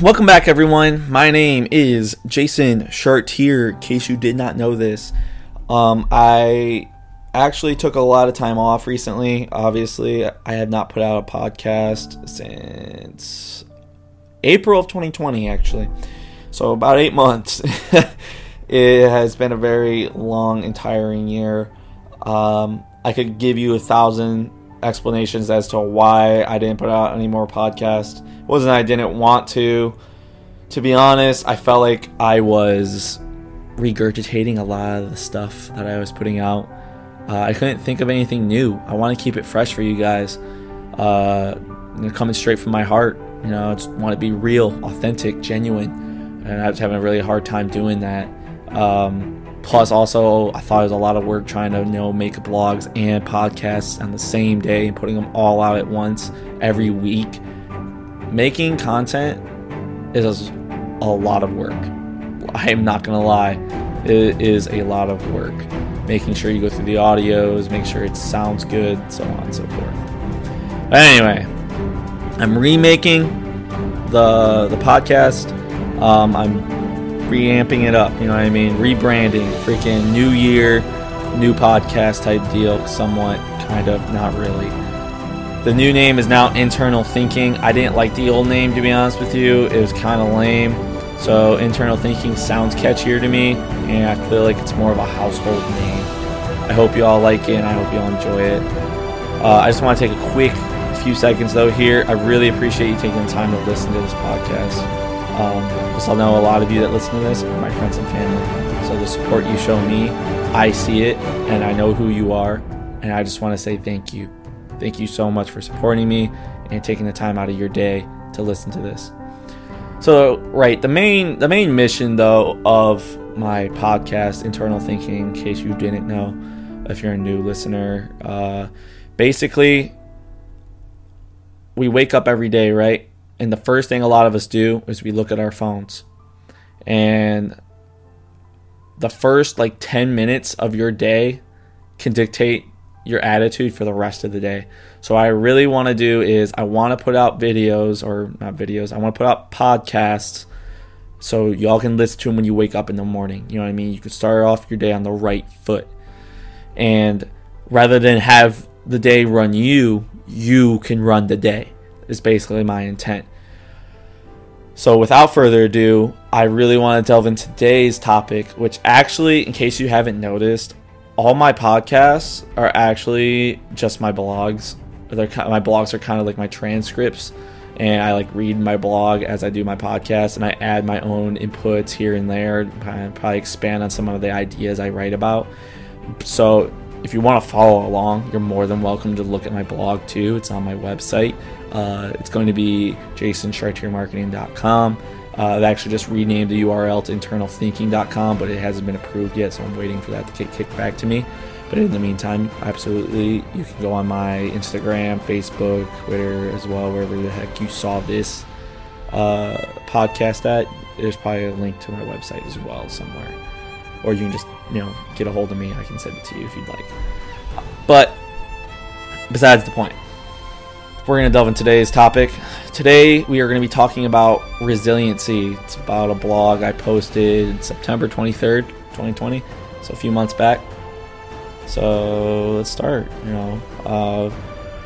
Welcome back, everyone. My name is Jason Chartier. In case you did not know this, um, I actually took a lot of time off recently. Obviously, I had not put out a podcast since April of 2020, actually. So, about eight months. it has been a very long and tiring year. Um, I could give you a thousand explanations as to why I didn't put out any more podcasts. It wasn't I didn't want to. To be honest, I felt like I was regurgitating a lot of the stuff that I was putting out. Uh, I couldn't think of anything new. I want to keep it fresh for you guys. Uh, coming straight from my heart. You know, I just want to be real, authentic, genuine. And I was having a really hard time doing that. Um, plus, also, I thought it was a lot of work trying to, you know, make blogs and podcasts on the same day and putting them all out at once every week. Making content is a lot of work. I am not to lie. It is a lot of work making sure you go through the audios, make sure it sounds good, so on and so forth. But anyway, I'm remaking the the podcast. Um, I'm reamping it up. You know what I mean? Rebranding, freaking new year, new podcast type deal. Somewhat, kind of, not really. The new name is now Internal Thinking. I didn't like the old name to be honest with you. It was kind of lame. So internal thinking sounds catchier to me, and I feel like it's more of a household name. I hope you all like it, and I hope you all enjoy it. Uh, I just want to take a quick few seconds though here. I really appreciate you taking the time to listen to this podcast. Um, because I know a lot of you that listen to this are my friends and family. So the support you show me, I see it, and I know who you are, and I just want to say thank you. Thank you so much for supporting me and taking the time out of your day to listen to this. So, right, the main the main mission though of my podcast, Internal Thinking, in case you didn't know, if you're a new listener, uh, basically, we wake up every day, right? And the first thing a lot of us do is we look at our phones, and the first like 10 minutes of your day can dictate your attitude for the rest of the day. So I really want to do is I want to put out videos or not videos. I want to put out podcasts so y'all can listen to them when you wake up in the morning. You know what I mean? You can start off your day on the right foot. And rather than have the day run you, you can run the day. Is basically my intent. So without further ado, I really want to delve into today's topic, which actually, in case you haven't noticed, all my podcasts are actually just my blogs. They're my blogs are kind of like my transcripts, and I like read my blog as I do my podcast, and I add my own inputs here and there, and probably expand on some of the ideas I write about. So if you want to follow along, you're more than welcome to look at my blog too. It's on my website. Uh, it's going to be jasonchartiermarketing.com. Uh, they actually just renamed the URL to internalthinking.com, but it hasn't been approved yet, so I'm waiting for that to get kicked back to me. But in the meantime, absolutely, you can go on my Instagram, Facebook, Twitter as well, wherever the heck you saw this uh, podcast at. There's probably a link to my website as well somewhere. Or you can just, you know, get a hold of me. I can send it to you if you'd like. But besides the point, we're going to delve into today's topic. Today, we are going to be talking about resiliency. It's about a blog I posted September 23rd, 2020, so a few months back. So let's start. You know, uh,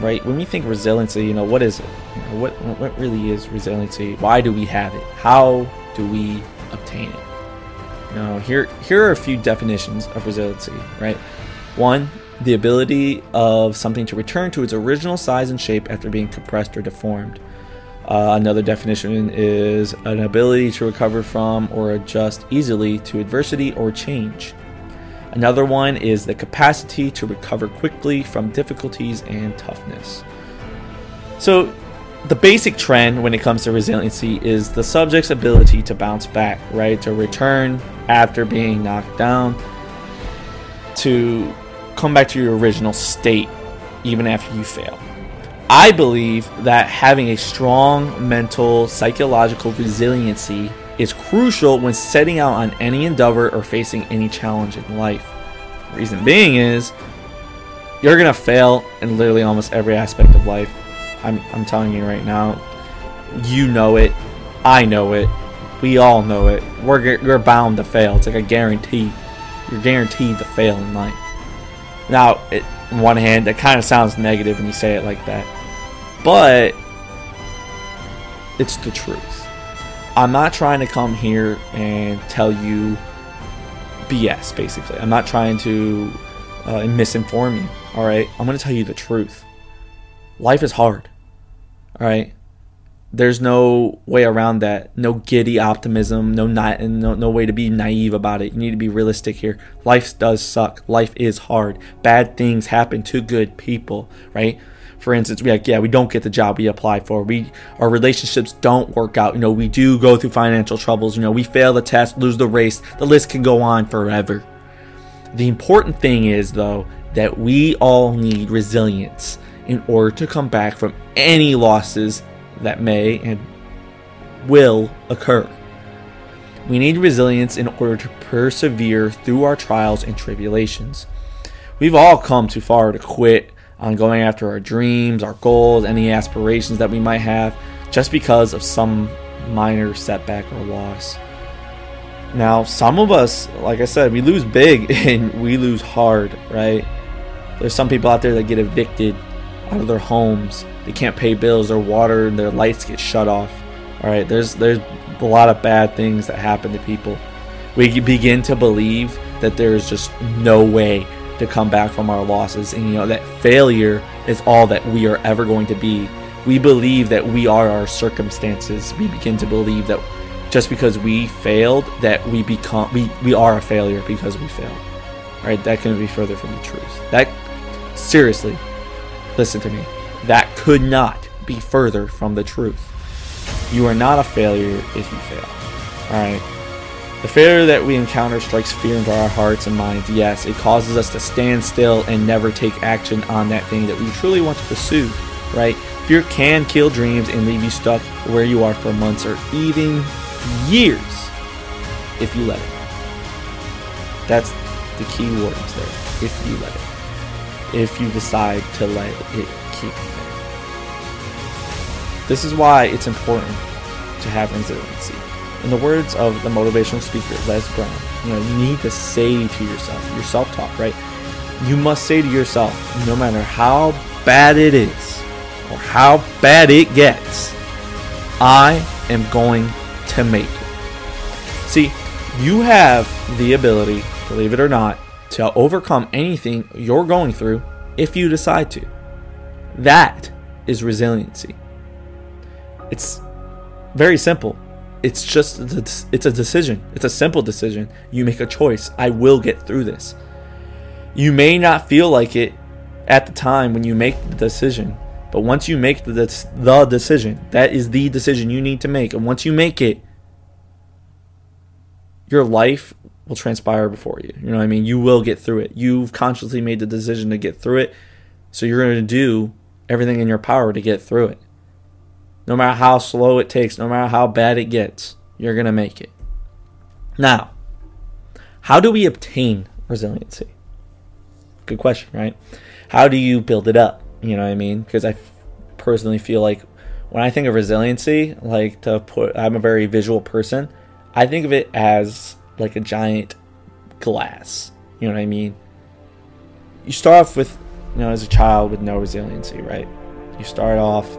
right when we think resiliency, you know, what is it? You know, what what really is resiliency? Why do we have it? How do we obtain it? You know, here here are a few definitions of resiliency. Right, one, the ability of something to return to its original size and shape after being compressed or deformed. Uh, another definition is an ability to recover from or adjust easily to adversity or change. Another one is the capacity to recover quickly from difficulties and toughness. So, the basic trend when it comes to resiliency is the subject's ability to bounce back, right? To return after being knocked down, to come back to your original state even after you fail. I believe that having a strong mental, psychological resiliency is crucial when setting out on any endeavor or facing any challenge in life. Reason being is you're gonna fail in literally almost every aspect of life. I'm, I'm telling you right now. You know it. I know it. We all know it. We're, we're bound to fail. It's like a guarantee. You're guaranteed to fail in life. Now, it, on one hand, that kind of sounds negative when you say it like that. But it's the truth. I'm not trying to come here and tell you BS, basically. I'm not trying to uh, misinform you, all right? I'm going to tell you the truth. Life is hard, all right? There's no way around that. No giddy optimism. No, not, no no way to be naive about it. You need to be realistic here. Life does suck. Life is hard. Bad things happen to good people, right? For instance, we like, yeah, we don't get the job we applied for. We our relationships don't work out. You know, we do go through financial troubles. You know, we fail the test, lose the race. The list can go on forever. The important thing is though that we all need resilience in order to come back from any losses that may and will occur. We need resilience in order to persevere through our trials and tribulations. We've all come too far to quit on going after our dreams, our goals, any aspirations that we might have just because of some minor setback or loss. Now, some of us, like I said, we lose big and we lose hard, right? There's some people out there that get evicted out of their homes. They can't pay bills, their water and their lights get shut off. All right, there's there's a lot of bad things that happen to people. We begin to believe that there's just no way to come back from our losses and you know that failure is all that we are ever going to be. We believe that we are our circumstances. We begin to believe that just because we failed that we become we, we are a failure because we failed. All right, That couldn't be further from the truth. That seriously, listen to me. Could not be further from the truth. You are not a failure if you fail. Alright? The failure that we encounter strikes fear into our hearts and minds. Yes, it causes us to stand still and never take action on that thing that we truly want to pursue, right? Fear can kill dreams and leave you stuck where you are for months or even years if you let it. That's the key words there. If you let it. If you decide to let it keep you. This is why it's important to have resiliency. In the words of the motivational speaker Les Brown, you know, you need to say to yourself, your self-talk, right? You must say to yourself, no matter how bad it is or how bad it gets, I am going to make it. See, you have the ability, believe it or not, to overcome anything you're going through if you decide to. That is resiliency. It's very simple. It's just it's a decision. It's a simple decision. You make a choice. I will get through this. You may not feel like it at the time when you make the decision, but once you make the the decision, that is the decision you need to make. And once you make it, your life will transpire before you. You know what I mean? You will get through it. You've consciously made the decision to get through it. So you're going to do everything in your power to get through it. No matter how slow it takes, no matter how bad it gets, you're going to make it. Now, how do we obtain resiliency? Good question, right? How do you build it up? You know what I mean? Because I personally feel like when I think of resiliency, like to put, I'm a very visual person. I think of it as like a giant glass. You know what I mean? You start off with, you know, as a child with no resiliency, right? You start off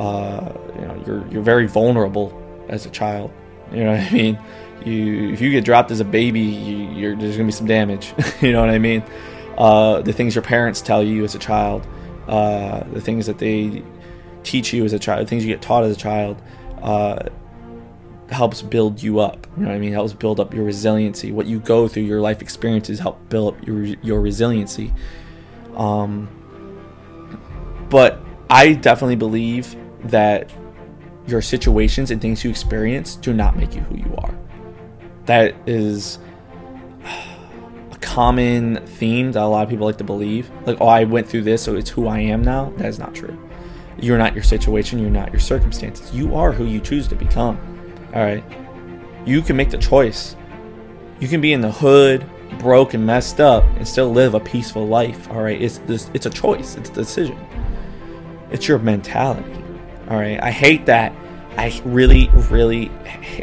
uh, you know, you're you're very vulnerable as a child. You know what I mean? You if you get dropped as a baby, you, there's gonna be some damage. you know what I mean? Uh, the things your parents tell you as a child, uh, the things that they teach you as a child, the things you get taught as a child, uh, helps build you up. You know what I mean? Helps build up your resiliency. What you go through, your life experiences help build up your your resiliency. Um, but I definitely believe that your situations and things you experience do not make you who you are. That is a common theme that a lot of people like to believe. Like, oh, I went through this, so it's who I am now. That is not true. You're not your situation, you're not your circumstances. You are who you choose to become. All right. You can make the choice. You can be in the hood, broke and messed up, and still live a peaceful life. All right, it's this. It's a choice. It's a decision. It's your mentality. All right. I hate that. I really, really,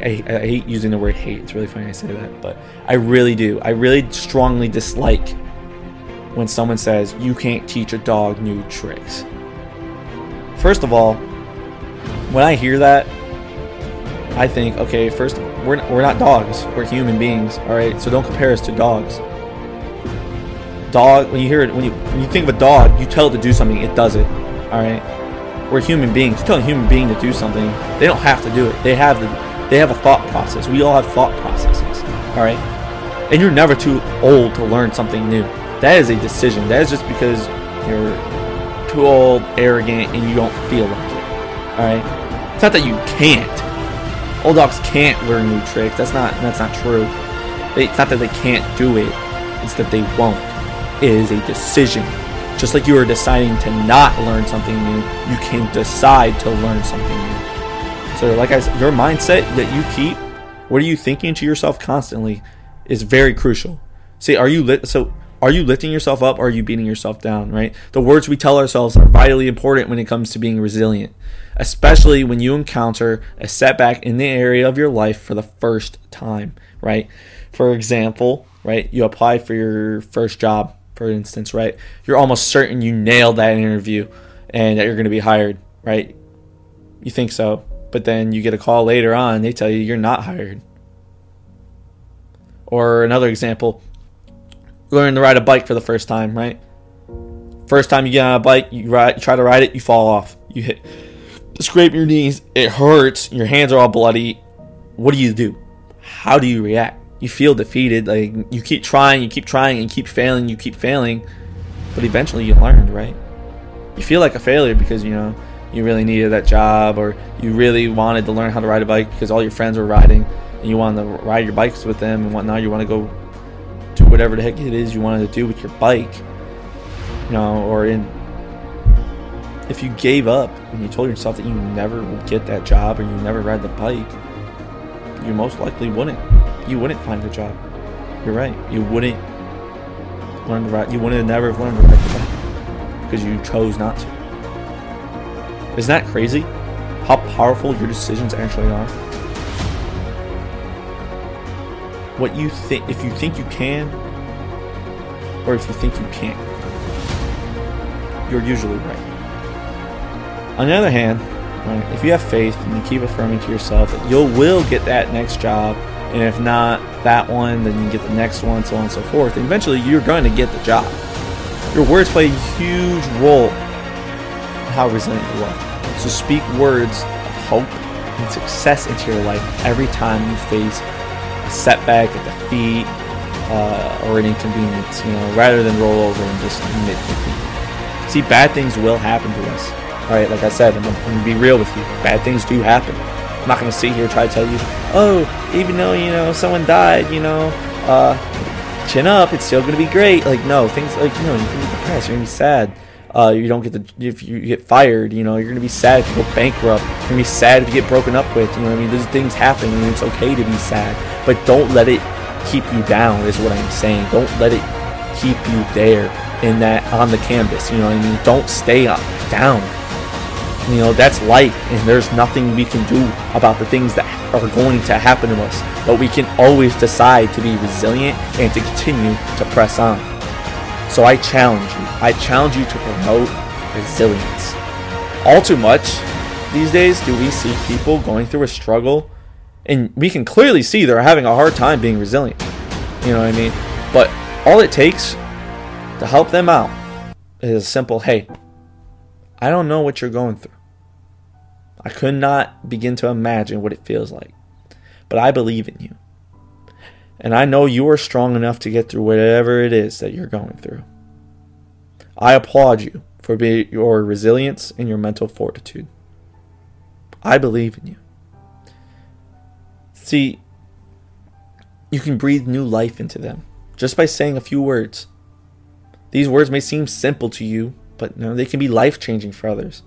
I, I hate using the word hate. It's really funny I say that, but I really do. I really strongly dislike when someone says you can't teach a dog new tricks. First of all, when I hear that, I think, okay, first, we're not, we're not dogs. We're human beings, all right? So don't compare us to dogs. Dog, when you hear it, when you when you think of a dog, you tell it to do something, it does it, all right? We're human beings. You tell a human being to do something, they don't have to do it. They have the, they have a thought process. We all have thought processes, all right? And you're never too old to learn something new. That is a decision. That is just because you're too old, arrogant, and you don't feel like it. All right. It's not that you can't. Old dogs can't learn new tricks. That's not. That's not true. It's not that they can't do it. It's that they won't. It is a decision. Just like you are deciding to not learn something new, you can decide to learn something new. So, like I said, your mindset that you keep, what are you thinking to yourself constantly, is very crucial. See, are you lit? So are you lifting yourself up or are you beating yourself down, right? The words we tell ourselves are vitally important when it comes to being resilient, especially when you encounter a setback in the area of your life for the first time, right? For example, right, you apply for your first job, for instance, right? You're almost certain you nailed that interview and that you're going to be hired, right? You think so, but then you get a call later on, they tell you you're not hired. Or another example, learn to ride a bike for the first time, right? First time you get on a bike, you ride, you try to ride it, you fall off. You hit, scrape your knees, it hurts, your hands are all bloody. What do you do? How do you react? You feel defeated, like you keep trying, you keep trying, and keep failing, you keep failing, but eventually you learned, right? You feel like a failure because you know you really needed that job, or you really wanted to learn how to ride a bike because all your friends were riding, and you wanted to ride your bikes with them and whatnot. You want to go do whatever the heck it is you wanted to do with your bike. You know, or in if you gave up and you told yourself that you never would get that job or you never ride the bike, you most likely wouldn't. You wouldn't find the job. You're right. You wouldn't learn to ride. You wouldn't have never have learned the bike because you chose not to. Isn't that crazy? How powerful your decisions actually are. what you think if you think you can or if you think you can't you're usually right on the other hand right, if you have faith and you keep affirming to yourself that you will get that next job and if not that one then you get the next one so on and so forth and eventually you're going to get the job your words play a huge role in how resilient you are so speak words of hope and success into your life every time you face a setback, a defeat, uh, or an inconvenience, you know, rather than roll over and just admit defeat. See, bad things will happen to us. All right, like I said, I'm, I'm gonna be real with you. Bad things do happen. I'm not gonna sit here and try to tell you, oh, even though you know someone died, you know, uh, chin up, it's still gonna be great. Like no, things like you know, you can be depressed, you're gonna be sad. Uh, you don't get the if you get fired, you know, you're gonna be sad if you go bankrupt. You're gonna be sad if you get broken up with. You know, what I mean, those things happen, and it's okay to be sad but don't let it keep you down is what i'm saying don't let it keep you there in that on the canvas you know what i mean don't stay up, down you know that's life and there's nothing we can do about the things that are going to happen to us but we can always decide to be resilient and to continue to press on so i challenge you i challenge you to promote resilience all too much these days do we see people going through a struggle and we can clearly see they're having a hard time being resilient. You know what I mean? But all it takes to help them out is a simple hey, I don't know what you're going through. I could not begin to imagine what it feels like, but I believe in you. And I know you are strong enough to get through whatever it is that you're going through. I applaud you for your resilience and your mental fortitude. I believe in you. See, you can breathe new life into them just by saying a few words. These words may seem simple to you, but know, they can be life changing for others.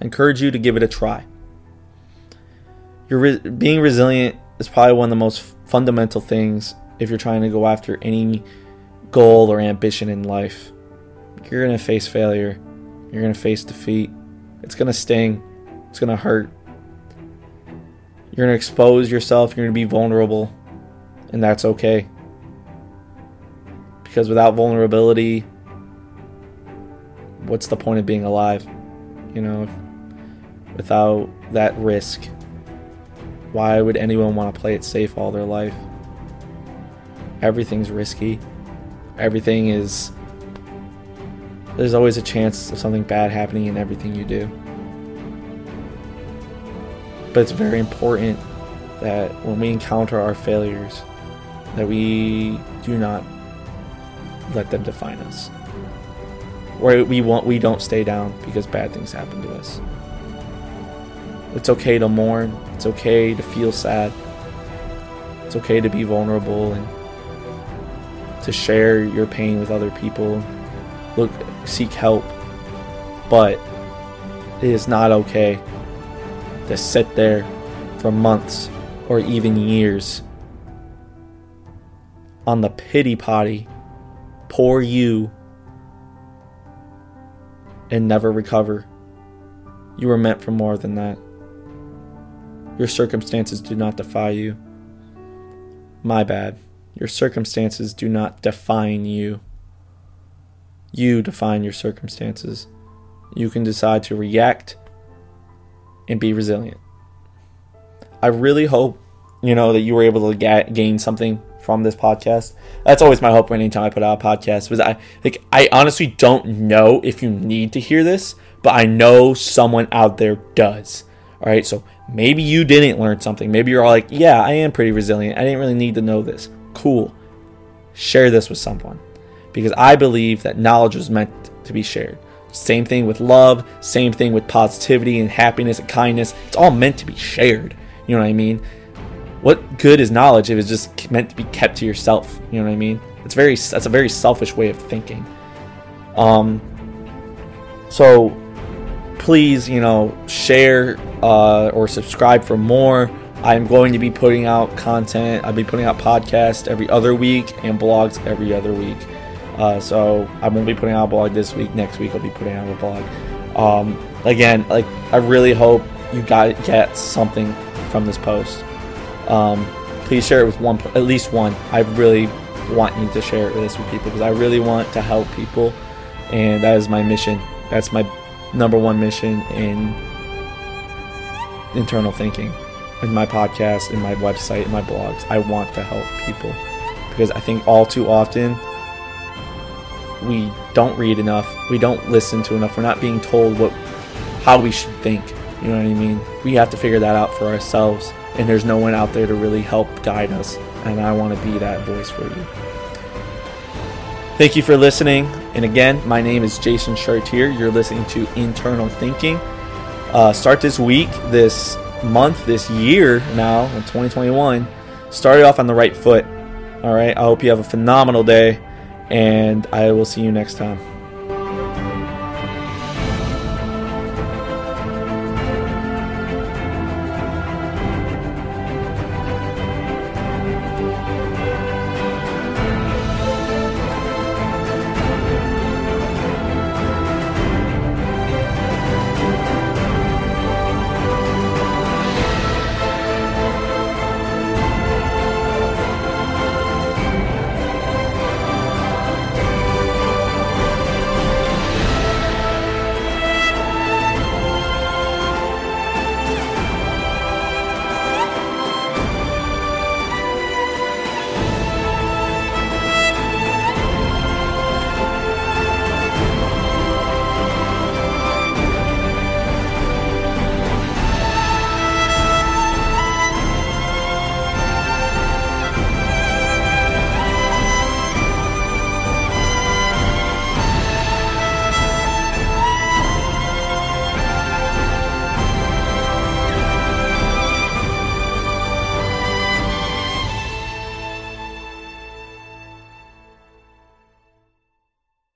I encourage you to give it a try. Re- being resilient is probably one of the most fundamental things if you're trying to go after any goal or ambition in life. You're going to face failure. You're going to face defeat. It's going to sting. It's going to hurt. You're going to expose yourself. You're going to be vulnerable. And that's okay. Because without vulnerability, what's the point of being alive? You know, without that risk, why would anyone want to play it safe all their life? Everything's risky. Everything is. There's always a chance of something bad happening in everything you do. But it's very important that when we encounter our failures, that we do not let them define us. Or we want we don't stay down because bad things happen to us. It's okay to mourn. It's okay to feel sad. It's okay to be vulnerable and to share your pain with other people. Look, seek help. But it is not okay to sit there for months or even years on the pity potty, poor you, and never recover. You were meant for more than that. Your circumstances do not defy you. My bad. Your circumstances do not define you. You define your circumstances. You can decide to react and be resilient. I really hope, you know, that you were able to ga- gain something from this podcast. That's always my hope anytime I put out a podcast. Was I like I honestly don't know if you need to hear this, but I know someone out there does. All right, so maybe you didn't learn something. Maybe you're all like, yeah, I am pretty resilient. I didn't really need to know this. Cool. Share this with someone because I believe that knowledge is meant to be shared. Same thing with love, same thing with positivity and happiness and kindness. It's all meant to be shared. You know what I mean? What good is knowledge if it's just meant to be kept to yourself? You know what I mean? It's very that's a very selfish way of thinking. Um so please, you know, share uh, or subscribe for more. I'm going to be putting out content. I'll be putting out podcasts every other week and blogs every other week. Uh, so I won't be putting out a blog this week. Next week I'll be putting out a blog. Um, again, like I really hope you got get something from this post. Um, please share it with one, at least one. I really want you to share this with people because I really want to help people, and that is my mission. That's my number one mission in internal thinking in my podcast, in my website, in my blogs. I want to help people because I think all too often we don't read enough, we don't listen to enough, we're not being told what how we should think. You know what I mean? We have to figure that out for ourselves, and there's no one out there to really help guide us. And I want to be that voice for you. Thank you for listening. And again, my name is Jason Chartier. You're listening to Internal Thinking. Uh, start this week, this month, this year now in 2021. Started off on the right foot. All right. I hope you have a phenomenal day, and I will see you next time.